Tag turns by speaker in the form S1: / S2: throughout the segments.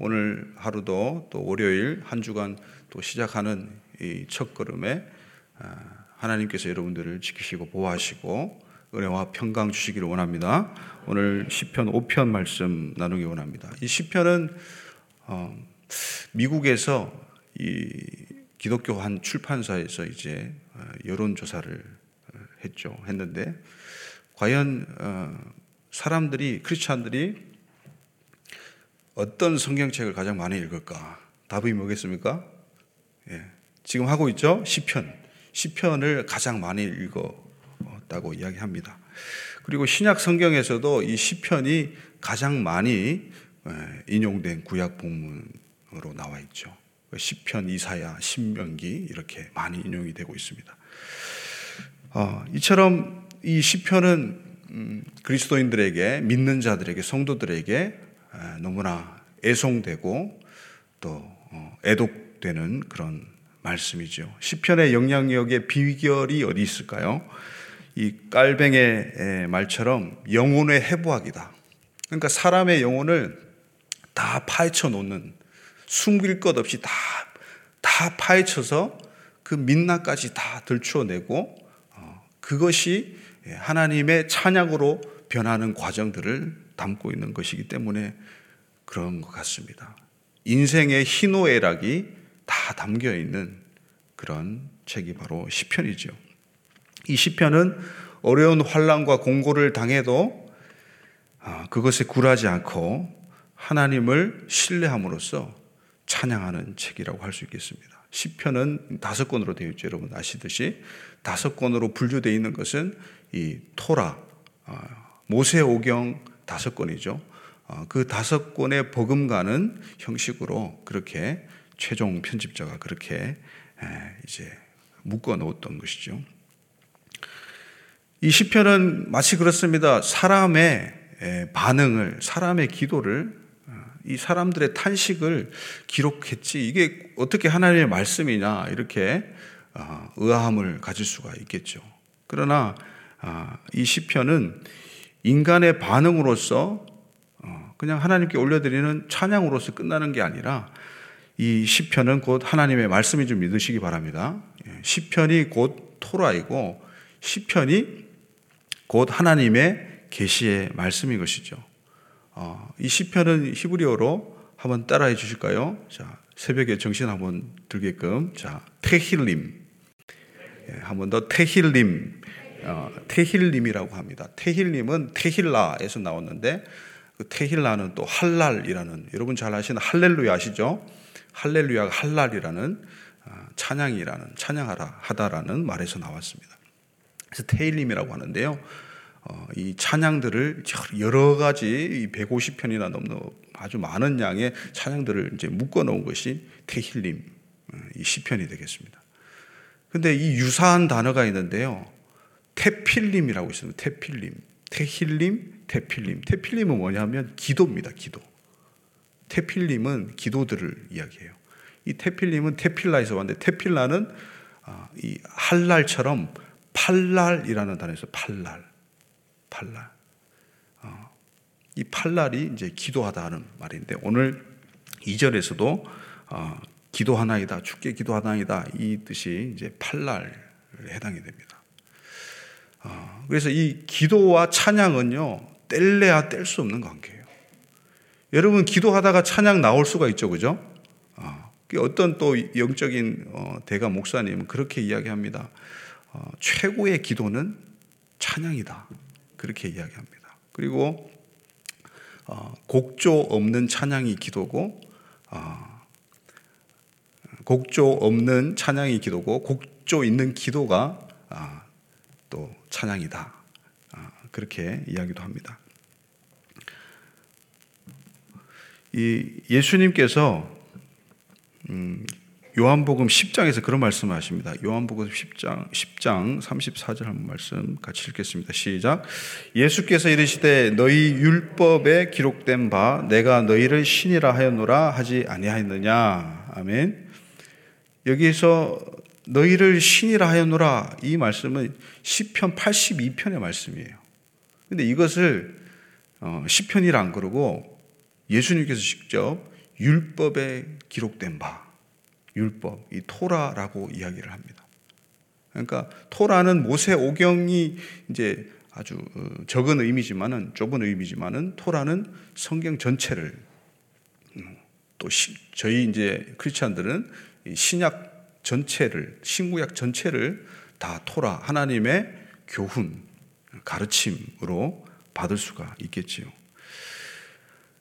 S1: 오늘 하루도 또 월요일 한 주간 또 시작하는 이 첫 걸음에 아, 하나님께서 여러분들을 지키시고 보호하시고 은혜와 평강 주시기를 원합니다. 오늘 시편 5편 말씀 나누기 원합니다. 이 시편은 어, 미국에서 이 기독교 한 출판사에서 이제 어, 여론 조사를 어, 했죠. 했는데 과연 사람들이 크리스찬들이 어떤 성경책을 가장 많이 읽을까? 답이 뭐겠습니까? 예. 지금 하고 있죠? 시편. 시편을 가장 많이 읽었다고 이야기합니다. 그리고 신약 성경에서도 이 시편이 가장 많이 예, 인용된 구약 본문으로 나와 있죠. 시편, 이사야, 신명기 이렇게 많이 인용이 되고 있습니다. 어, 이처럼 이 시편은 음, 그리스도인들에게 믿는 자들에게 성도들에게 너무나 애송되고 또 어, 애독되는 그런 말씀이죠. 시편의 영향력의 비결이 어디 있을까요? 이 깔뱅의 말처럼 영혼의 해부학이다. 그러니까 사람의 영혼을 다 파헤쳐 놓는 숨길 것 없이 다, 다 파헤쳐서 그 민낯까지 다 들추어내고 어, 그것이 하나님의 찬양으로 변하는 과정들을 담고 있는 것이기 때문에 그런 것 같습니다. 인생의 희노애락이 다 담겨 있는 그런 책이 바로 시편이죠. 이 시편은 어려운 환란과 공고를 당해도 아, 그것에 굴하지 않고 하나님을 신뢰함으로써 찬양하는 책이라고 할 수 있겠습니다. 시편은 다섯 권으로 되어 있죠. 여러분 아시듯이 다섯 권으로 분류되어 있는 것은 이 토라, 아, 모세오경 다섯 권이죠. 어, 그 다섯 권의 버금가는 형식으로 그렇게 최종 편집자가 그렇게 이제 묶어 놓았던 것이죠. 이 시편은 마치 그렇습니다. 사람의 반응을, 사람의 기도를, 어, 이 사람들의 탄식을 기록했지. 이게 어떻게 하나님의 말씀이냐, 이렇게 어, 의아함을 가질 수가 있겠죠. 그러나 아, 이 시편은 인간의 반응으로서 어, 그냥 하나님께 올려드리는 찬양으로서 끝나는 게 아니라 이 시편은 곧 하나님의 말씀이 좀 믿으시기 바랍니다. 예, 시편이 곧 토라이고 시편이 곧 하나님의 계시의 말씀인 것이죠. 어, 이 시편은 히브리어로 한번 따라해 주실까요? 자, 새벽에 정신 한번 들게끔 자, 테힐림 예, 한번 더 테힐림 어, 테힐림이라고 합니다. 테힐림은 테힐라에서 나왔는데 그 테힐라는 또 할랄이라는 여러분 잘 아시는 할렐루야 아시죠? 할렐루야가 할랄이라는 어, 찬양이라는 찬양하라 하다라는 말에서 나왔습니다. 그래서 테힐림이라고 하는데요. 어, 이 찬양들을 여러 가지 150편이나 넘는 아주 많은 양의 찬양들을 이제 묶어 놓은 것이 테힐림 어, 이 시편이 되겠습니다. 근데 이 유사한 단어가 있는데요. 테필림이라고 있습니다. 테필림. 테힐림, 테필림. 테필림은 뭐냐면 기도입니다. 기도. 테필림은 기도들을 이야기해요. 이 테필림은 테필라에서 왔는데 테필라는 아, 이 할랄처럼 팔랄이라는 단어에서 팔랄, 팔랄. 어, 이 팔랄이 이제 기도하다는 말인데 오늘 2절에서도 어, 기도하나이다, 죽게 기도하나이다 이 뜻이 이제 팔랄에 해당이 됩니다. 아, 그래서 이 기도와 찬양은요, 뗄래야 뗄 수 없는 관계예요. 여러분, 기도하다가 찬양 나올 수가 있죠, 그죠? 아, 어떤 또 영적인 어, 대가 목사님은 그렇게 이야기합니다. 어, 최고의 기도는 찬양이다. 그렇게 이야기합니다. 그리고 어, 곡조 없는 찬양이 기도고, 곡조 없는 찬양이 기도고, 곡조 있는 기도가 또 찬양이다. 아, 그렇게 이야기도 합니다. 이 예수님께서 음, 요한복음 10장에서 그런 말씀을 하십니다. 요한복음 10장 10장 34절 한 말씀 같이 읽겠습니다. 시작. 예수께서 이르시되 너희 율법에 기록된 바 내가 너희를 신이라 하였노라 하지 아니하였느냐. 아멘. 여기서 너희를 신이라 하였노라 이 말씀은 시편 82편의 말씀이에요. 근데 이것을 어, 시편이라 안 그러고 예수님께서 직접 율법에 기록된 바, 율법, 이 토라라고 이야기를 합니다. 그러니까 토라는 모세 오경이 이제 아주 어, 적은 의미지만은 좁은 의미지만은 토라는 성경 전체를 음, 또 시, 저희 이제 크리스천들은 신약 전체를 신구약 전체를 다 토라 하나님의 교훈 가르침으로 받을 수가 있겠지요.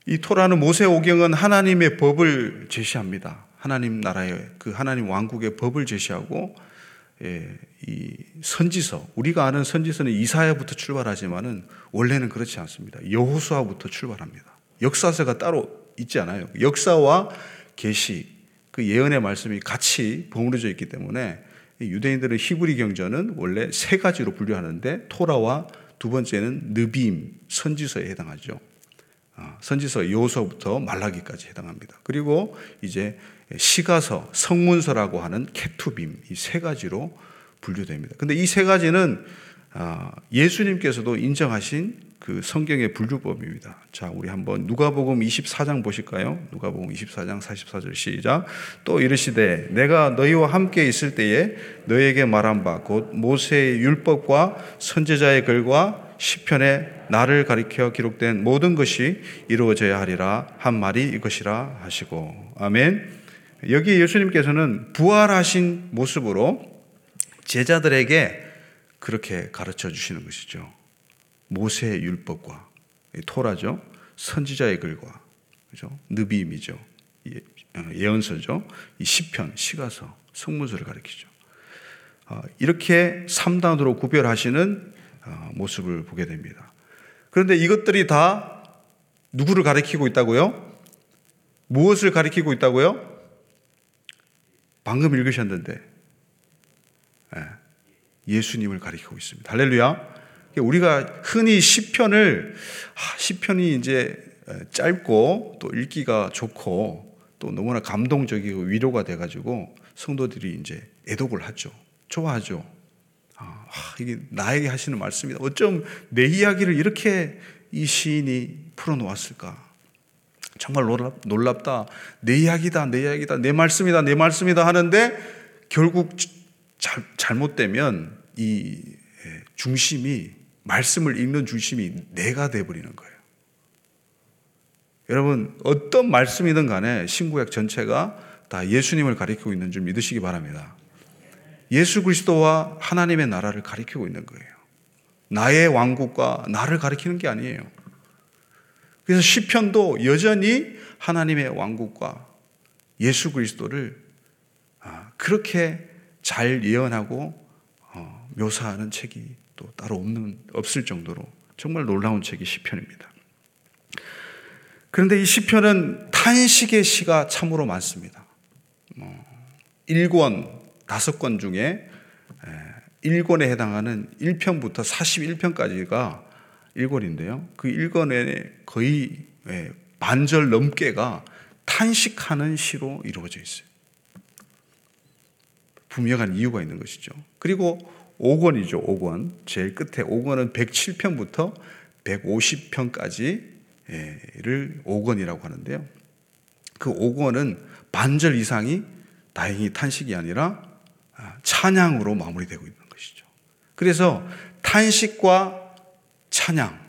S1: 이 토라는 모세 오경은 하나님의 법을 제시합니다. 하나님 나라의 그 하나님 왕국의 법을 제시하고 예, 이 선지서 우리가 아는 선지서는 이사야부터 출발하지만은 원래는 그렇지 않습니다. 여호수아부터 출발합니다. 역사서가 따로 있지 않아요. 역사와 계시 그 예언의 말씀이 같이 버무려져 있기 때문에 유대인들은 히브리 경전은 원래 세 가지로 분류하는데 토라와 두 번째는 느빔 선지서에 해당하죠. 아, 선지서 여호수아부터 말라기까지 해당합니다. 그리고 이제 시가서, 성문서라고 하는 케투빔 이 세 가지로 분류됩니다. 근데 이 세 가지는 아, 예수님께서도 인정하신 그 성경의 분류법입니다. 자, 우리 한번 누가복음 24장 보실까요? 누가복음 24장 44절 시작. 또 이르시되 내가 너희와 함께 있을 때에 너희에게 말한 바 곧 모세의 율법과 선제자의 글과 시편에 나를 가리켜 기록된 모든 것이 이루어져야 하리라 한 말이 이것이라 하시고 아멘. 여기 예수님께서는 부활하신 모습으로 제자들에게 그렇게 가르쳐 주시는 것이죠. 모세의 율법과 토라죠. 선지자의 글과 그죠? 느비임이죠. 예, 어, 예언서죠. 이 시편, 시가서, 성문서를 가리키죠. 어, 이렇게 3단으로 구별하시는 어, 모습을 보게 됩니다. 그런데 이것들이 다 누구를 가리키고 있다고요? 무엇을 가리키고 있다고요? 방금 읽으셨는데 예, 예수님을 가리키고 있습니다. 할렐루야. 우리가 흔히 시편을 아, 시편이 이제 짧고 또 읽기가 좋고 또 너무나 감동적이고 위로가 돼가지고 성도들이 이제 애독을 하죠. 좋아하죠. 아, 이게 나에게 하시는 말씀이다. 어쩜 내 이야기를 이렇게 이 시인이 풀어놓았을까? 정말 놀랍, 다내 이야기다, 내 이야기다, 내 말씀이다, 내 말씀이다 하는데 결국 잘, 잘못되면 이 중심이 말씀을 읽는 중심이 내가 돼버리는 거예요. 여러분 어떤 말씀이든 간에 신구약 전체가 다 예수님을 가리키고 있는 줄 믿으시기 바랍니다. 예수 그리스도와 하나님의 나라를 가리키고 있는 거예요. 나의 왕국과 나를 가리키는 게 아니에요. 그래서 시편도 여전히 하나님의 왕국과 예수 그리스도를 아, 그렇게 잘 예언하고 어, 묘사하는 책이 또 따로 없는 없을 정도로 정말 놀라운 책이 시편입니다. 그런데 이 시편은 탄식의 시가 참으로 많습니다. 1권, 뭐, 5권 중에 1권에 해당하는 1편부터 41편까지가 1권인데요. 그 1권에 거의 반절 넘게가 탄식하는 시로 이루어져 있어요. 분명한 이유가 있는 것이죠. 그리고 5권이죠, 5권. 제일 끝에 5권은 107편부터 150편까지를 5권이라고 하는데요. 그 5권은 반절 이상이 다행히 탄식이 아니라 아, 찬양으로 마무리되고 있는 것이죠. 그래서 탄식과 찬양,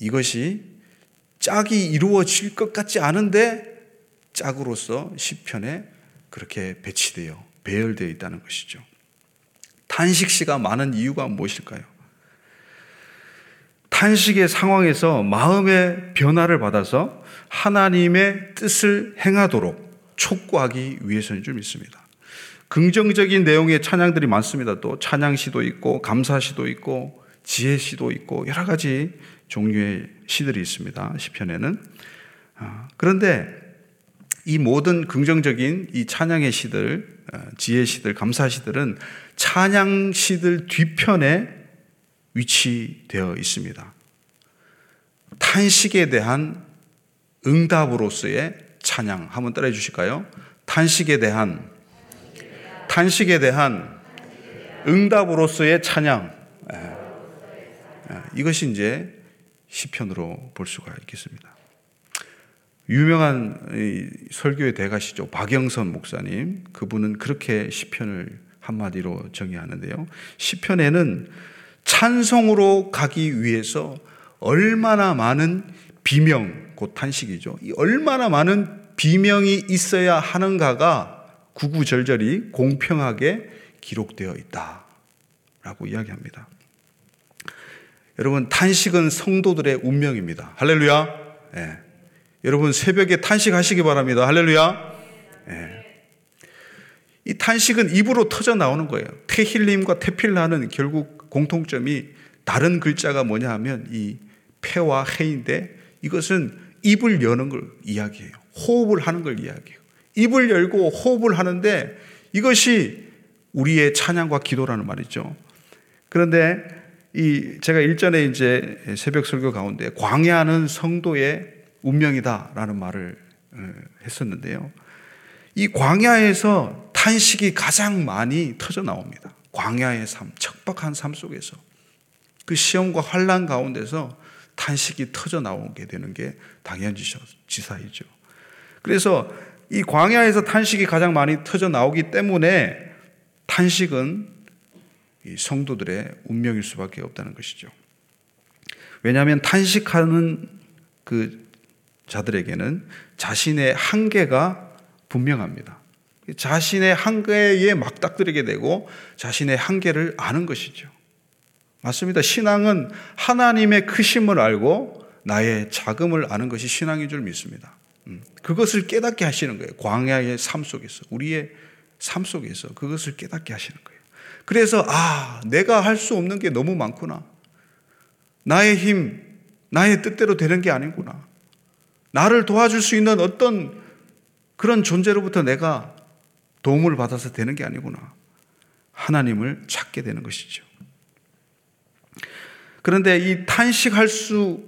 S1: 이것이 짝이 이루어질 것 같지 않은데 짝으로서 시편에 그렇게 배치되어 배열되어 있다는 것이죠. 탄식 시가 많은 이유가 무엇일까요? 탄식의 상황에서 마음의 변화를 받아서 하나님의 뜻을 행하도록 촉구하기 위해서인 줄 믿습니다. 긍정적인 내용의 찬양들이 많습니다. 또 찬양시도 있고 감사시도 있고 지혜시도 있고 여러 가지 종류의 시들이 있습니다. 시편에는. 아, 그런데 이 모든 긍정적인 이 찬양의 시들, 어, 지혜 시들, 감사 시들은 찬양 시들 뒤편에 위치되어 있습니다. 탄식에 대한 응답으로서의 찬양 한번 따라해 주실까요? 탄식에 대한 탄식에 대한 응답으로서의 찬양 예. 예, 이것이 이제 시편으로 볼 수가 있겠습니다. 유명한 설교의 대가시죠. 박영선 목사님. 그분은 그렇게 시편을 한마디로 정의하는데요. 시편에는 찬송으로 가기 위해서 얼마나 많은 비명, 곧 탄식이죠. 얼마나 많은 비명이 있어야 하는가가 구구절절히 공평하게 기록되어 있다. 라고 이야기합니다. 여러분, 탄식은 성도들의 운명입니다. 할렐루야. 네. 여러분, 새벽에 탄식하시기 바랍니다. 할렐루야. 네. 이 탄식은 입으로 터져 나오는 거예요. 태힐림과 태필라는 결국 공통점이 다른 글자가 뭐냐 하면 이 폐와 해인데 이것은 입을 여는 걸 이야기해요. 호흡을 하는 걸 이야기해요. 입을 열고 호흡을 하는데 이것이 우리의 찬양과 기도라는 말이죠. 그런데 이 제가 일전에 이제 새벽 설교 가운데 광야는 성도의 운명이다라는 말을 어, 했었는데요. 이 광야에서 탄식이 가장 많이 터져 나옵니다. 광야의 삶, 척박한 삶 속에서 그 시험과 환란 가운데서 탄식이 터져 나오게 되는 게 당연지사이죠. 그래서 이 광야에서 탄식이 가장 많이 터져 나오기 때문에 탄식은 성도들의 운명일 수밖에 없다는 것이죠. 왜냐하면 탄식하는 그 자들에게는 자신의 한계가 분명합니다. 자신의 한계에 막닥뜨리게 되고 자신의 한계를 아는 것이죠. 맞습니다. 신앙은 하나님의 크심을 알고 나의 자금을 아는 것이 신앙인 줄 믿습니다. 음, 그것을 깨닫게 하시는 거예요. 광야의 삶 속에서, 우리의 삶 속에서 그것을 깨닫게 하시는 거예요. 그래서, 아, 내가 할 수 없는 게 너무 많구나. 나의 힘, 나의 뜻대로 되는 게 아니구나. 나를 도와줄 수 있는 어떤 그런 존재로부터 내가 도움을 받아서 되는 게 아니구나. 하나님을 찾게 되는 것이죠. 그런데 이 탄식할 수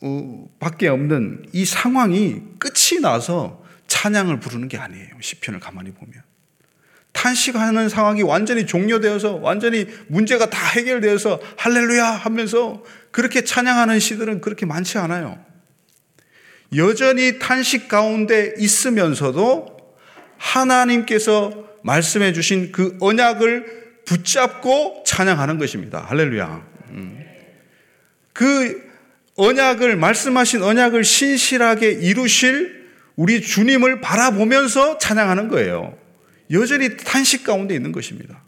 S1: 어, 밖에 없는 이 상황이 끝이 나서 찬양을 부르는 게 아니에요. 시편을 가만히 보면. 탄식하는 상황이 완전히 종료되어서 완전히 문제가 다 해결되어서 할렐루야 하면서 그렇게 찬양하는 시들은 그렇게 많지 않아요. 여전히 탄식 가운데 있으면서도 하나님께서 말씀해 주신 그 언약을 붙잡고 찬양하는 것입니다. 할렐루야. 음. 그 언약을 말씀하신 언약을 신실하게 이루실 우리 주님을 바라보면서 찬양하는 거예요. 여전히 탄식 가운데 있는 것입니다.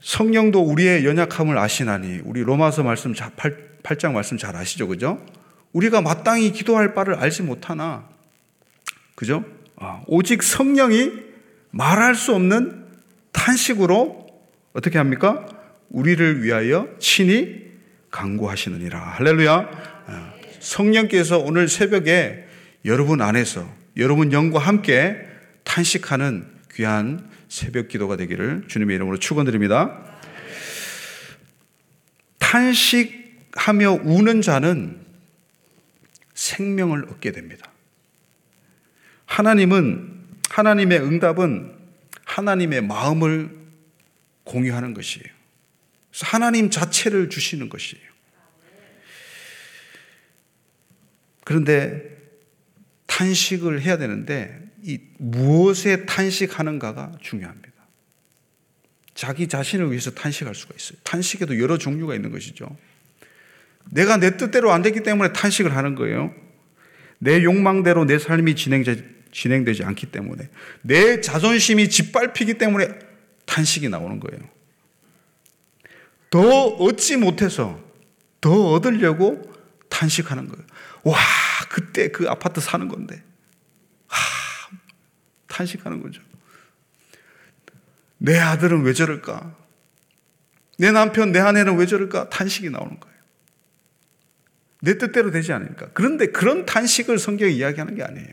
S1: 성령도 우리의 연약함을 아시나니 우리 로마서 말씀 8, 장 말씀 잘 아시죠? 그죠? 우리가 마땅히 기도할 바를 알지 못하나 그죠? 아, 오직 성령이 말할 수 없는 탄식으로 어떻게 합니까? 우리를 위하여 친히 강구하시느니라. 할렐루야. 아, 성령께서 오늘 새벽에 여러분 안에서 여러분 영과 함께 탄식하는 귀한 새벽 기도가 되기를 주님의 이름으로 축원드립니다. 탄식 하며 우는 자는 생명을 얻게 됩니다. 하나님은 하나님의 응답은 하나님의 마음을 공유하는 것이에요. 하나님 자체를 주시는 것이에요. 그런데 탄식을 해야 되는데 이 무엇에 탄식하는가가 중요합니다. 자기 자신을 위해서 탄식할 수가 있어요. 탄식에도 여러 종류가 있는 것이죠. 내가 내 뜻대로 안 됐기 때문에 탄식을 하는 거예요. 내 욕망대로 내 삶이 진행 되지 않기 때문에 내 자존심이 짓밟히기 때문에 탄식이 나오는 거예요. 더 얻지 못해서 더 얻으려고 탄식하는 거예요. 와, 그때 그 아파트 사는 건데. 하, 탄식하는 거죠. 내 아들은 왜 저럴까? 내 남편, 내 아내는 왜 저럴까? 탄식이 나오는 거예요. 내 뜻대로 되지 않으니까. 그런데 그런 탄식을 성경이 이야기하는 게 아니에요.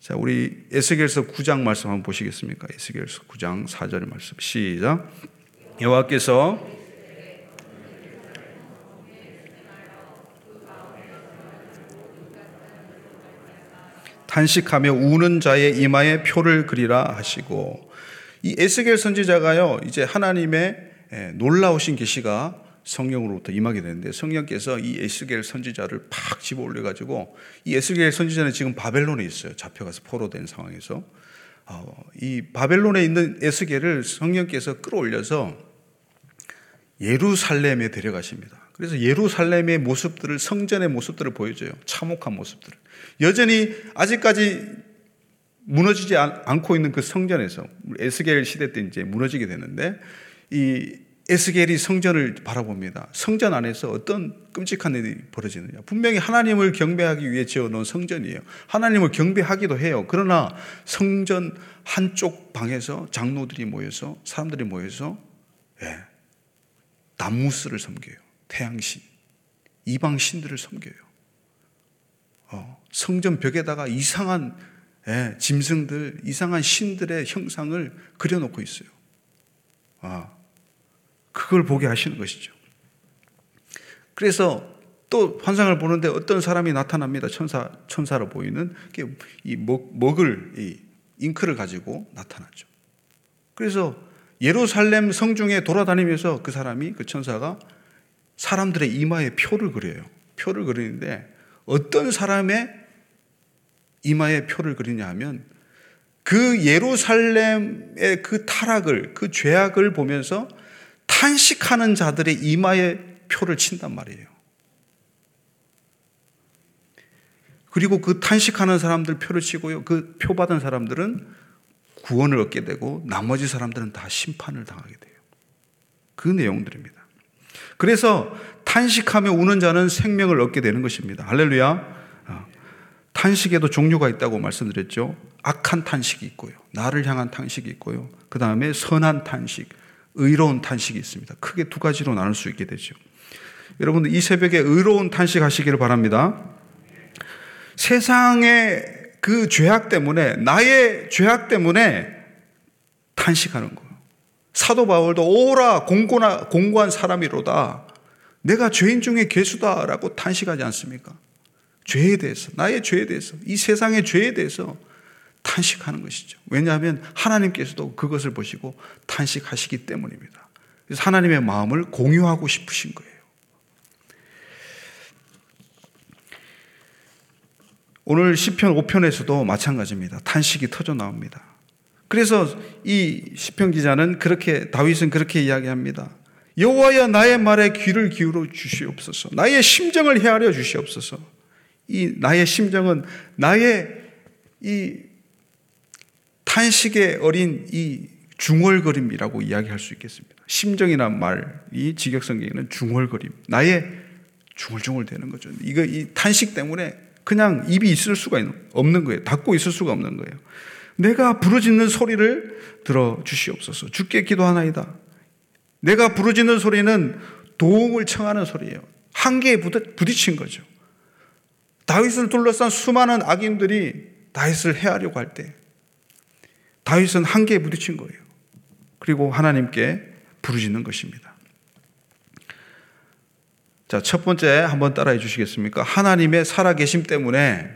S1: 자, 우리 에스겔서 9장 말씀 한번 보시겠습니까? 에스겔서 9장 4절 말씀. 시작. 여호와께서 탄식하며 우는 자의 이마에 표를 그리라 하시고 이 에스겔 선지자가요 이제 하나님의 놀라우신 계시가 성령으로부터 임하게 되는데 성령께서 이 에스겔 선지자를 팍 집어 올려 가지고 이 에스겔 선지자는 지금 바벨론에 있어요. 잡혀가서 포로된 상황에서 어, 이 바벨론에 있는 에스겔을 성령께서 끌어올려서 예루살렘에 데려가십니다. 그래서 예루살렘의 모습들을 성전의 모습들을 보여줘요. 참혹한 모습들을. 여전히 아직까지 무너지지 않고 있는 그 성전에서 에스겔 시대 때 이제 무너지게 되는데 이 에스겔이 성전을 바라봅니다. 성전 안에서 어떤 끔찍한 일이 벌어지느냐. 분명히 하나님을 경배하기 위해 지어놓은 성전이에요. 하나님을 경배하기도 해요. 그러나 성전 한쪽 방에서 장로들이 모여서 사람들이 모여서 예, 남무스를 섬겨요. 태양신, 이방 신들을 섬겨요. 어, 성전 벽에다가 이상한 예, 짐승들, 이상한 신들의 형상을 그려놓고 있어요. 아, 그걸 보게 하시는 것이죠. 그래서 또 환상을 보는데 어떤 사람이 나타납니다. 천사, 천사로 보이는 이 먹, 먹을 이 잉크를 가지고 나타났죠. 그래서 예루살렘 성중에 돌아다니면서 그 사람이, 그 천사가 사람들의 이마에 표를 그려요. 표를 그리는데 어떤 사람의 이마에 표를 그리냐 하면 그 예루살렘의 그 타락을, 그 죄악을 보면서 탄식하는 자들의 이마에 표를 친단 말이에요. 그리고 그 탄식하는 사람들 표를 치고요. 그 표 받은 사람들은 구원을 얻게 되고 나머지 사람들은 다 심판을 당하게 돼요. 그 내용들입니다. 그래서 탄식하며 우는 자는 생명을 얻게 되는 것입니다. 할렐루야. 어. 탄식에도 종류가 있다고 말씀드렸죠. 악한 탄식이 있고요. 나를 향한 탄식이 있고요. 그 다음에 선한 탄식, 의로운 탄식이 있습니다. 크게 두 가지로 나눌 수 있게 되죠. 여러분들 이 새벽에 의로운 탄식 하시기를 바랍니다. 세상의 그 죄악 때문에, 나의 죄악 때문에 탄식하는 거예요. 사도 바울도 오라 공고나, 공고한 사람이로다. 내가 죄인 중에 괴수다라고 탄식하지 않습니까? 죄에 대해서, 나의 죄에 대해서, 이 세상의 죄에 대해서 탄식하는 것이죠. 왜냐하면 하나님께서도 그것을 보시고 탄식하시기 때문입니다. 그래서 하나님의 마음을 공유하고 싶으신 거예요. 오늘 시편 5편에서도 마찬가지입니다. 탄식이 터져 나옵니다. 그래서 이 시편 기자는 그렇게 다윗은 그렇게 이야기합니다. 여호와여 나의 말에 귀를 기울여 주시옵소서. 나의 심정을 헤아려 주시옵소서. 이 나의 심정은 나의 이 탄식에 어린 이 중얼거림이라고 이야기할 수 있겠습니다. 심정이란 말이 직역성경에는 중얼거림. 나의 중얼중얼 되는 거죠. 이거 이 탄식 때문에 그냥 입이 있을 수가 없는 거예요. 닫고 있을 수가 없는 거예요. 내가 부르짖는 소리를 들어 주시옵소서. 주께 기도하나이다. 내가 부르짖는 소리는 도움을 청하는 소리예요. 한계에 부딪힌 거죠. 다윗을 둘러싼 수많은 악인들이 다윗을 해하려고 할 때 다윗은 한계에 부딪힌 거예요. 그리고 하나님께 부르짖는 것입니다. 자, 첫 번째 한번 따라해 주시겠습니까? 하나님의 살아계심 때문에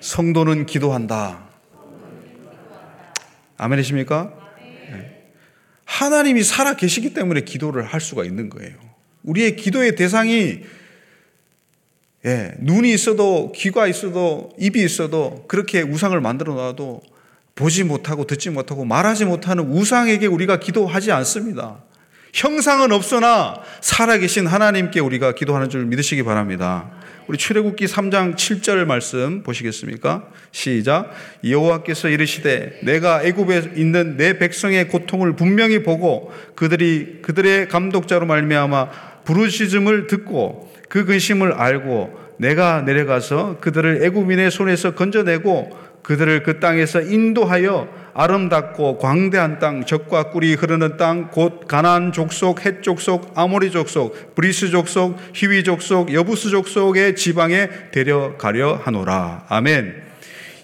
S1: 성도는 기도한다. 아멘이십니까? 네. 하나님이 살아계시기 때문에 기도를 할 수가 있는 거예요. 우리의 기도의 대상이 예, 눈이 있어도 귀가 있어도 입이 있어도 그렇게 우상을 만들어 놔도 보지 못하고 듣지 못하고 말하지 못하는 우상에게 우리가 기도하지 않습니다. 형상은 없으나 살아계신 하나님께 우리가 기도하는 줄 믿으시기 바랍니다. 우리 출애굽기 3장 7절 말씀 보시겠습니까? 시작. 여호와께서 이르시되 내가 애굽에 있는 내 백성의 고통을 분명히 보고 그들이 그들의 감독자로 말미암아 부르짖음을 듣고 그 근심을 알고 내가 내려가서 그들을 애굽인의 손에서 건져내고 그들을 그 땅에서 인도하여 아름답고 광대한 땅, 젖과 꿀이 흐르는 땅, 곧 가나안 족속, 헷 족속, 아모리 족속, 브리스 족속, 히위 족속, 여부스 족속의 지방에 데려가려 하노라. 아멘.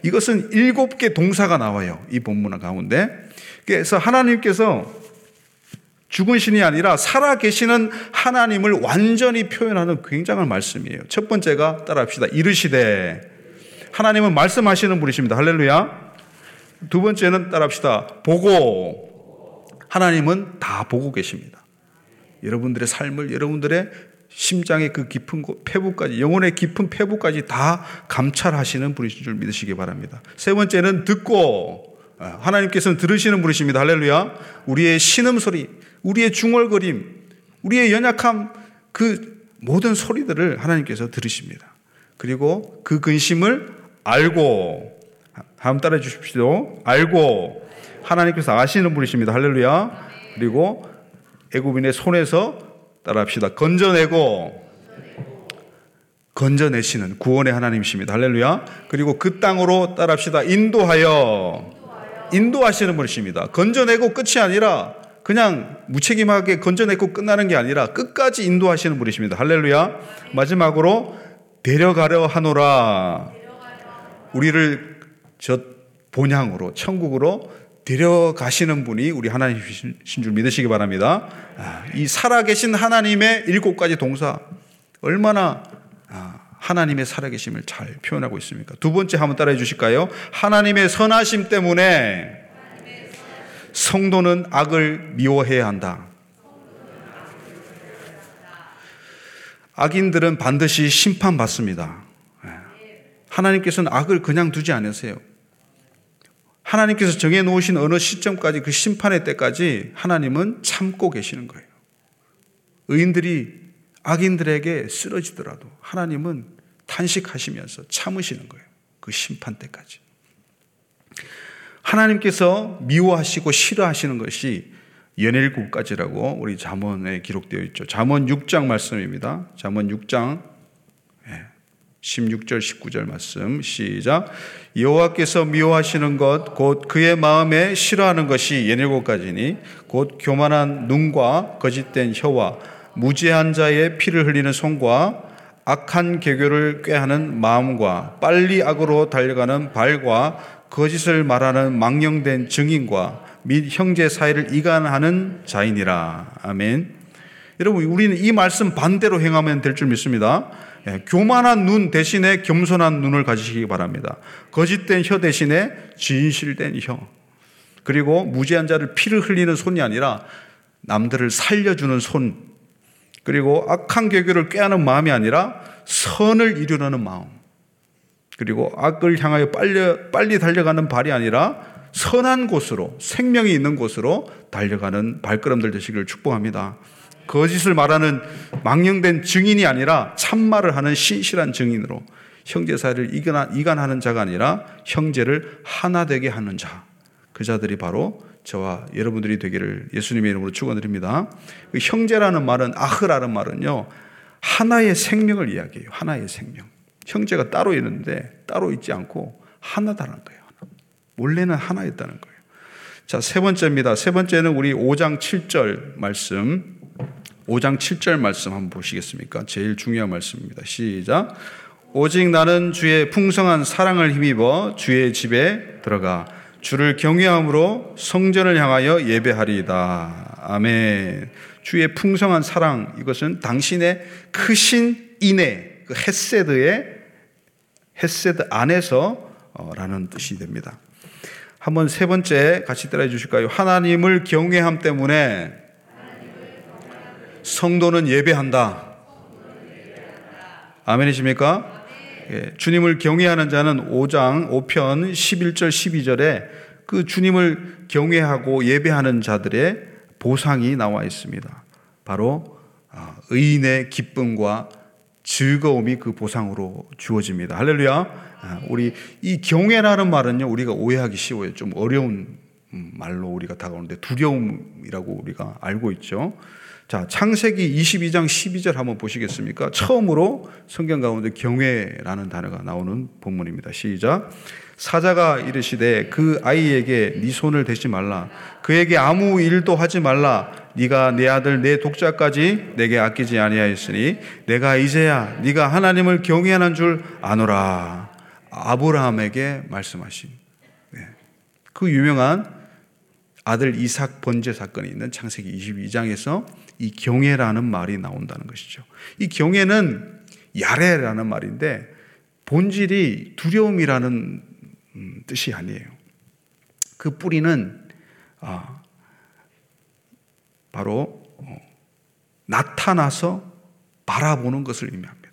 S1: 이것은 일곱 개 동사가 나와요. 이 본문 가운데. 그래서 하나님께서 죽은 신이 아니라 살아 계시는 하나님을 완전히 표현하는 굉장한 말씀이에요. 첫 번째가 따라합시다. 이르시되 하나님은 말씀하시는 분이십니다. 할렐루야. 두 번째는 따라합시다. 보고 하나님은 다 보고 계십니다. 여러분들의 삶을 여러분들의 심장의 그 깊은 폐부까지 영혼의 깊은 폐부까지 다 감찰하시는 분이신 줄 믿으시기 바랍니다. 세 번째는 듣고 아, 하나님께서는 들으시는 분이십니다. 할렐루야. 우리의 신음 소리, 우리의 중얼거림, 우리의 연약함 그 모든 소리들을 하나님께서 들으십니다. 그리고 그 근심을 알고 다음 따라 주십시오. 알고 하나님께서 아시는 분이십니다. 할렐루야. 그리고 애굽인의 손에서 따라 합시다. 건져내고 건져내시는 구원의 하나님이십니다. 할렐루야. 그리고 그 땅으로 따라합시다. 인도하여 인도하시는 분이십니다. 건져내고 끝이 아니라 그냥 무책임하게 건져내고 끝나는 게 아니라 끝까지 인도하시는 분이십니다. 할렐루야. 마지막으로 데려가려 하노라. 우리를 저 본향으로 천국으로 데려가시는 분이 우리 하나님이신 줄 믿으시기 바랍니다. 아, 이 살아계신 하나님의 일곱 가지 동사 얼마나 아, 하나님의 살아계심을 잘 표현하고 있습니까? 두 번째 한번 따라해 주실까요? 하나님의 선하심 때문에 성도는 악을 미워해야 한다. 악인들은 반드시 심판받습니다. 예. 하나님께서는 악을 그냥 두지 않으세요. 하나님께서 정해 놓으신 어느 시점까지 그 심판의 때까지 하나님은 참고 계시는 거예요. 의인들이 악인들에게 쓰러지더라도 하나님은 탄식하시면서 참으시는 거예요. 그 심판 때까지. 하나님께서 미워하시고 싫어하시는 것이 연일국까지라고 우리 잠언에 기록되어 있죠. 잠언 6장 말씀입니다. 잠언 6장 16절 19절 말씀 시작 여호와께서 미워하시는 것 곧 그의 마음에 싫어하는 것이 예닐곱 가지니 곧 교만한 눈과 거짓된 혀와 무지한 자의 피를 흘리는 손과 악한 개교를 꾀하는 마음과 빨리 악으로 달려가는 발과 거짓을 말하는 망령된 증인과 및 형제 사이를 이간하는 자이니라. 아멘. 여러분, 우리는 이 말씀 반대로 행하면 될 줄 믿습니다. 예, 교만한 눈 대신에 겸손한 눈을 가지시기 바랍니다. 거짓된 혀 대신에 진실된 혀. 그리고 무지한 자를 피를 흘리는 손이 아니라 남들을 살려주는 손. 그리고 악한 개교를 꾀하는 마음이 아니라 선을 이루려는 마음. 그리고 악을 향하여 빨리, 빨리 달려가는 발이 아니라 선한 곳으로, 생명이 있는 곳으로 달려가는 발걸음들 되시기를 축복합니다. 거짓을 말하는 망령된 증인이 아니라 참말을 하는 신실한 증인으로 형제 사이를 이간하는 자가 아니라 형제를 하나 되게 하는 자. 그 자들이 바로 저와 여러분들이 되기를 예수님의 이름으로 축원드립니다. 그 형제라는 말은 아흐라는 말은요. 하나의 생명을 이야기해요. 하나의 생명. 형제가 따로 있는데 따로 있지 않고 하나다는 거예요. 원래는 하나였다는 거예요. 자, 세 번째입니다. 세 번째는 우리 5장 7절 말씀. 5장 7절 말씀 한번 보시겠습니까? 제일 중요한 말씀입니다. 시작. 오직 나는 주의 풍성한 사랑을 힘입어 주의 집에 들어가 주를 경외함으로 성전을 향하여 예배하리이다. 아멘. 주의 풍성한 사랑 이것은 당신의 크신 인애 그 헤세드의 헤세드 안에서라는 뜻이 됩니다. 한번 세 번째 같이 따라해 주실까요? 하나님을 경외함 때문에 성도는 예배한다. 아멘이십니까? 예, 주님을 경외하는 자는 5장 5편 11절 12절에 그 주님을 경외하고 예배하는 자들의 보상이 나와 있습니다. 바로 아, 의인의 기쁨과 즐거움이 그 보상으로 주어집니다. 할렐루야. 아, 우리 이 경외라는 말은요, 우리가 오해하기 쉬워요. 좀 어려운 음, 말로 우리가 다가오는데 두려움이라고 우리가 알고 있죠. 자, 창세기 22장 12절 한번 보시겠습니까? 처음으로 성경 가운데 경외라는 단어가 나오는 본문입니다. 시작. 사자가 이르시되 그 아이에게 네 손을 대지 말라. 그에게 아무 일도 하지 말라. 네가 내 아들 내 독자까지 내게 아끼지 아니하였으니 내가 이제야 네가 하나님을 경외하는 줄 아노라. 아브라함에게 말씀하신 네. 그 유명한 아들 이삭 번제 사건이 있는 창세기 22장에서 이 경애라는 말이 나온다는 것이죠. 이 경애는 야레라는 말인데 본질이 두려움이라는 음, 뜻이 아니에요. 그 뿌리는 아, 바로 어, 나타나서 바라보는 것을 의미합니다.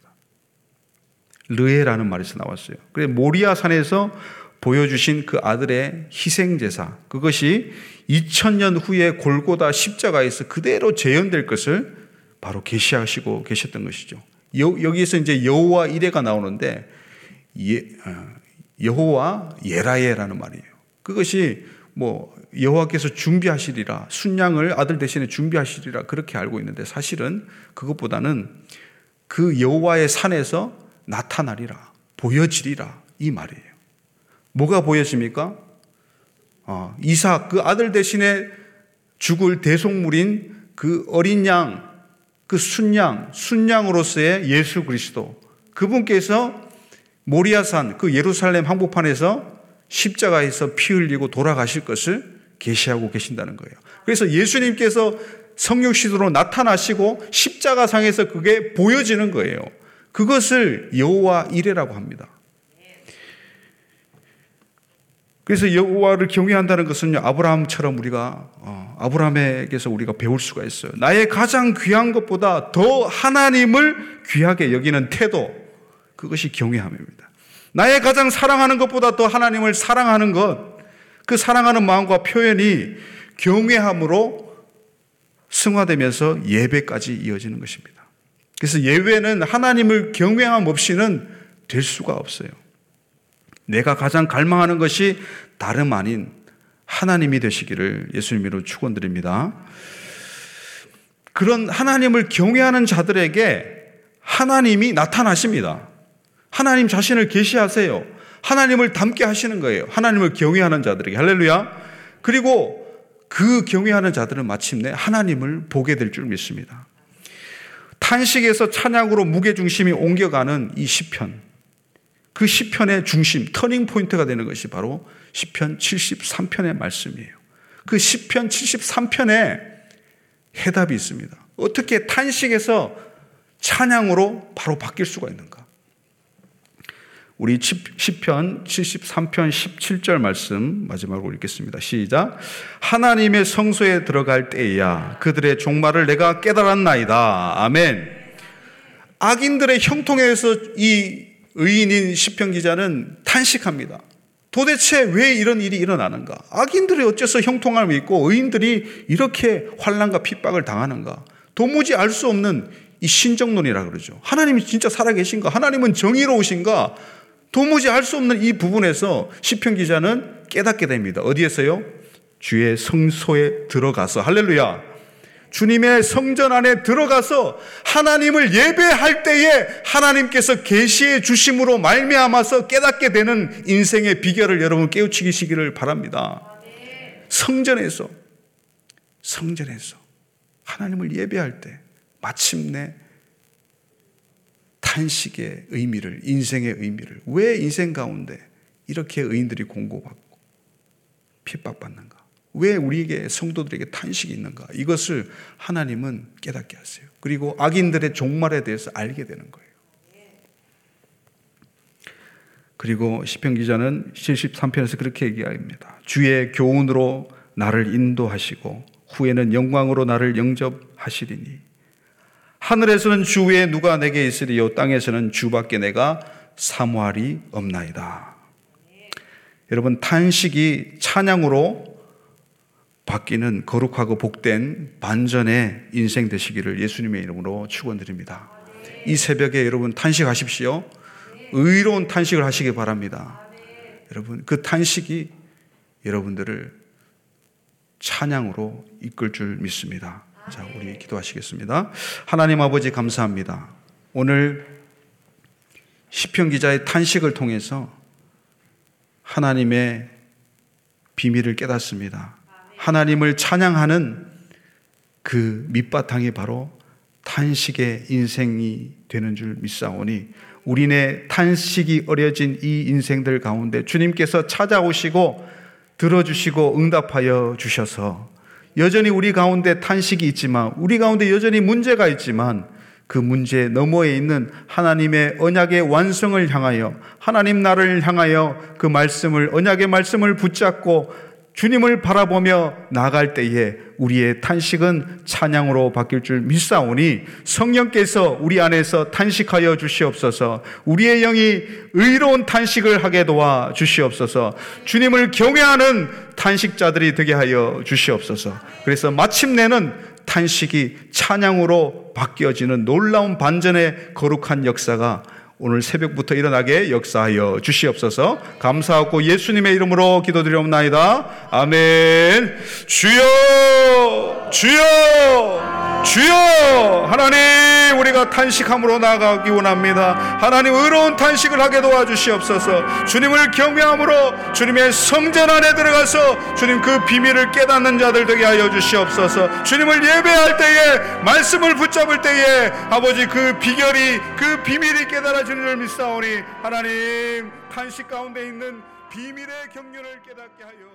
S1: 르에라는 말에서 나왔어요. 그래 모리아 산에서 보여주신 그 아들의 희생제사 그것이 2000년 후에 골고다 십자가에서 그대로 재현될 것을 바로 계시하시고 계셨던 것이죠. 여, 여기서 이제 여호와 이레가 나오는데 예, 어, 여호와 예라예라는 말이에요. 그것이 뭐 여호와께서 준비하시리라 순양을 아들 대신에 준비하시리라 그렇게 알고 있는데 사실은 그것보다는 그 여호와의 산에서 나타나리라 보여지리라 이 말이에요. 뭐가 보여집니까? 어, 이삭 그 아들 대신에 죽을 대속물인 그 어린 양, 그 순양, 순양으로서의 예수 그리스도 그분께서 모리아산 그 예루살렘 항복판에서 십자가에서 피 흘리고 돌아가실 것을 계시하고 계신다는 거예요. 그래서 예수님께서 성육시도로 나타나시고 십자가상에서 그게 보여지는 거예요. 그것을 여호와 이레라고 합니다. 그래서 여호와를 경외한다는 것은요 아브라함처럼 우리가 어, 아브라함에게서 우리가 배울 수가 있어요. 나의 가장 귀한 것보다 더 하나님을 귀하게 여기는 태도 그것이 경외함입니다. 나의 가장 사랑하는 것보다 더 하나님을 사랑하는 것, 그 사랑하는 마음과 표현이 경외함으로 승화되면서 예배까지 이어지는 것입니다. 그래서 예배는 하나님을 경외함 없이는 될 수가 없어요. 내가 가장 갈망하는 것이 다름 아닌 하나님이 되시기를 예수님으로 축원드립니다. 그런 하나님을 경외하는 자들에게 하나님이 나타나십니다. 하나님 자신을 계시하세요. 하나님을 닮게 하시는 거예요. 하나님을 경외하는 자들에게 할렐루야. 그리고 그 경외하는 자들은 마침내 하나님을 보게 될 줄 믿습니다. 탄식에서 찬양으로 무게 중심이 옮겨가는 이 시편. 그 시편의 중심, 터닝 포인트가 되는 것이 바로 시편 73편의 말씀이에요. 그 시편 73편에 해답이 있습니다. 어떻게 탄식에서 찬양으로 바로 바뀔 수가 있는가? 우리 시편 73편 17절 말씀 마지막으로 읽겠습니다. 시작. 하나님의 성소에 들어갈 때야 그들의 종말을 내가 깨달았나이다. 아멘. 악인들의 형통에서 이 의인인 시편 기자는 탄식합니다. 도대체 왜 이런 일이 일어나는가? 악인들이 어째서 형통함을 입고 의인들이 이렇게 환란과 핍박을 당하는가? 도무지 알 수 없는 이 신정론이라 그러죠. 하나님이 진짜 살아계신가? 하나님은 정의로우신가? 도무지 알 수 없는 이 부분에서 시편 기자는 깨닫게 됩니다. 어디에서요? 주의 성소에 들어가서 할렐루야. 주님의 성전 안에 들어가서 하나님을 예배할 때에 하나님께서 계시해 주심으로 말미암아서 깨닫게 되는 인생의 비결을 여러분 깨우치기시기를 바랍니다. 성전에서 성전에서 하나님을 예배할 때 마침내 탄식의 의미를 인생의 의미를 왜 인생 가운데 이렇게 의인들이 공고받고 핍박받는가? 왜 우리에게 성도들에게 탄식이 있는가? 이것을 하나님은 깨닫게 하세요. 그리고 악인들의 종말에 대해서 알게 되는 거예요. 그리고 시편 기자는 73편에서 그렇게 얘기합니다. 주의 교훈으로 나를 인도하시고 후에는 영광으로 나를 영접하시리니 하늘에서는 주 외에 누가 내게 있으리요 땅에서는 주밖에 내가 사모할이 없나이다. 여러분 탄식이 찬양으로 바뀌는 거룩하고 복된 반전의 인생 되시기를 예수님의 이름으로 축원드립니다. 이 새벽에 여러분 탄식하십시오. 의로운 탄식을 하시기 바랍니다. 여러분 그 탄식이 여러분들을 찬양으로 이끌 줄 믿습니다. 자, 우리 기도하시겠습니다. 하나님 아버지 감사합니다. 오늘 시편 기자의 탄식을 통해서 하나님의 비밀을 깨닫습니다. 하나님을 찬양하는 그 밑바탕이 바로 탄식의 인생이 되는 줄 믿사오니 우리네 탄식이 어려진 이 인생들 가운데 주님께서 찾아오시고 들어주시고 응답하여 주셔서 여전히 우리 가운데 탄식이 있지만 우리 가운데 여전히 문제가 있지만 그 문제 너머에 있는 하나님의 언약의 완성을 향하여 하나님 나를 향하여 그 말씀을 언약의 말씀을 붙잡고 주님을 바라보며 나갈 때에 우리의 탄식은 찬양으로 바뀔 줄 믿사오니 성령께서 우리 안에서 탄식하여 주시옵소서. 우리의 영이 의로운 탄식을 하게 도와 주시옵소서. 주님을 경외하는 탄식자들이 되게 하여 주시옵소서. 그래서 마침내는 탄식이 찬양으로 바뀌어지는 놀라운 반전의 거룩한 역사가 오늘 새벽부터 일어나게 역사하여 주시옵소서 감사하고 예수님의 이름으로 기도드리옵나이다. 아멘. 주여, 주여, 주여! 하나님, 우리가 탄식함으로 나가기 원합니다. 하나님, 의로운 탄식을 하게 도와주시옵소서. 주님을 경외함으로 주님의 성전 안에 들어가서 주님 그 비밀을 깨닫는 자들 되게 하여 주시옵소서. 주님을 예배할 때에, 말씀을 붙잡을 때에, 아버지 그 비결이, 그 비밀이 깨달아지는 줄 믿사오니, 하나님, 탄식 가운데 있는 비밀의 경륜을 깨닫게 하여.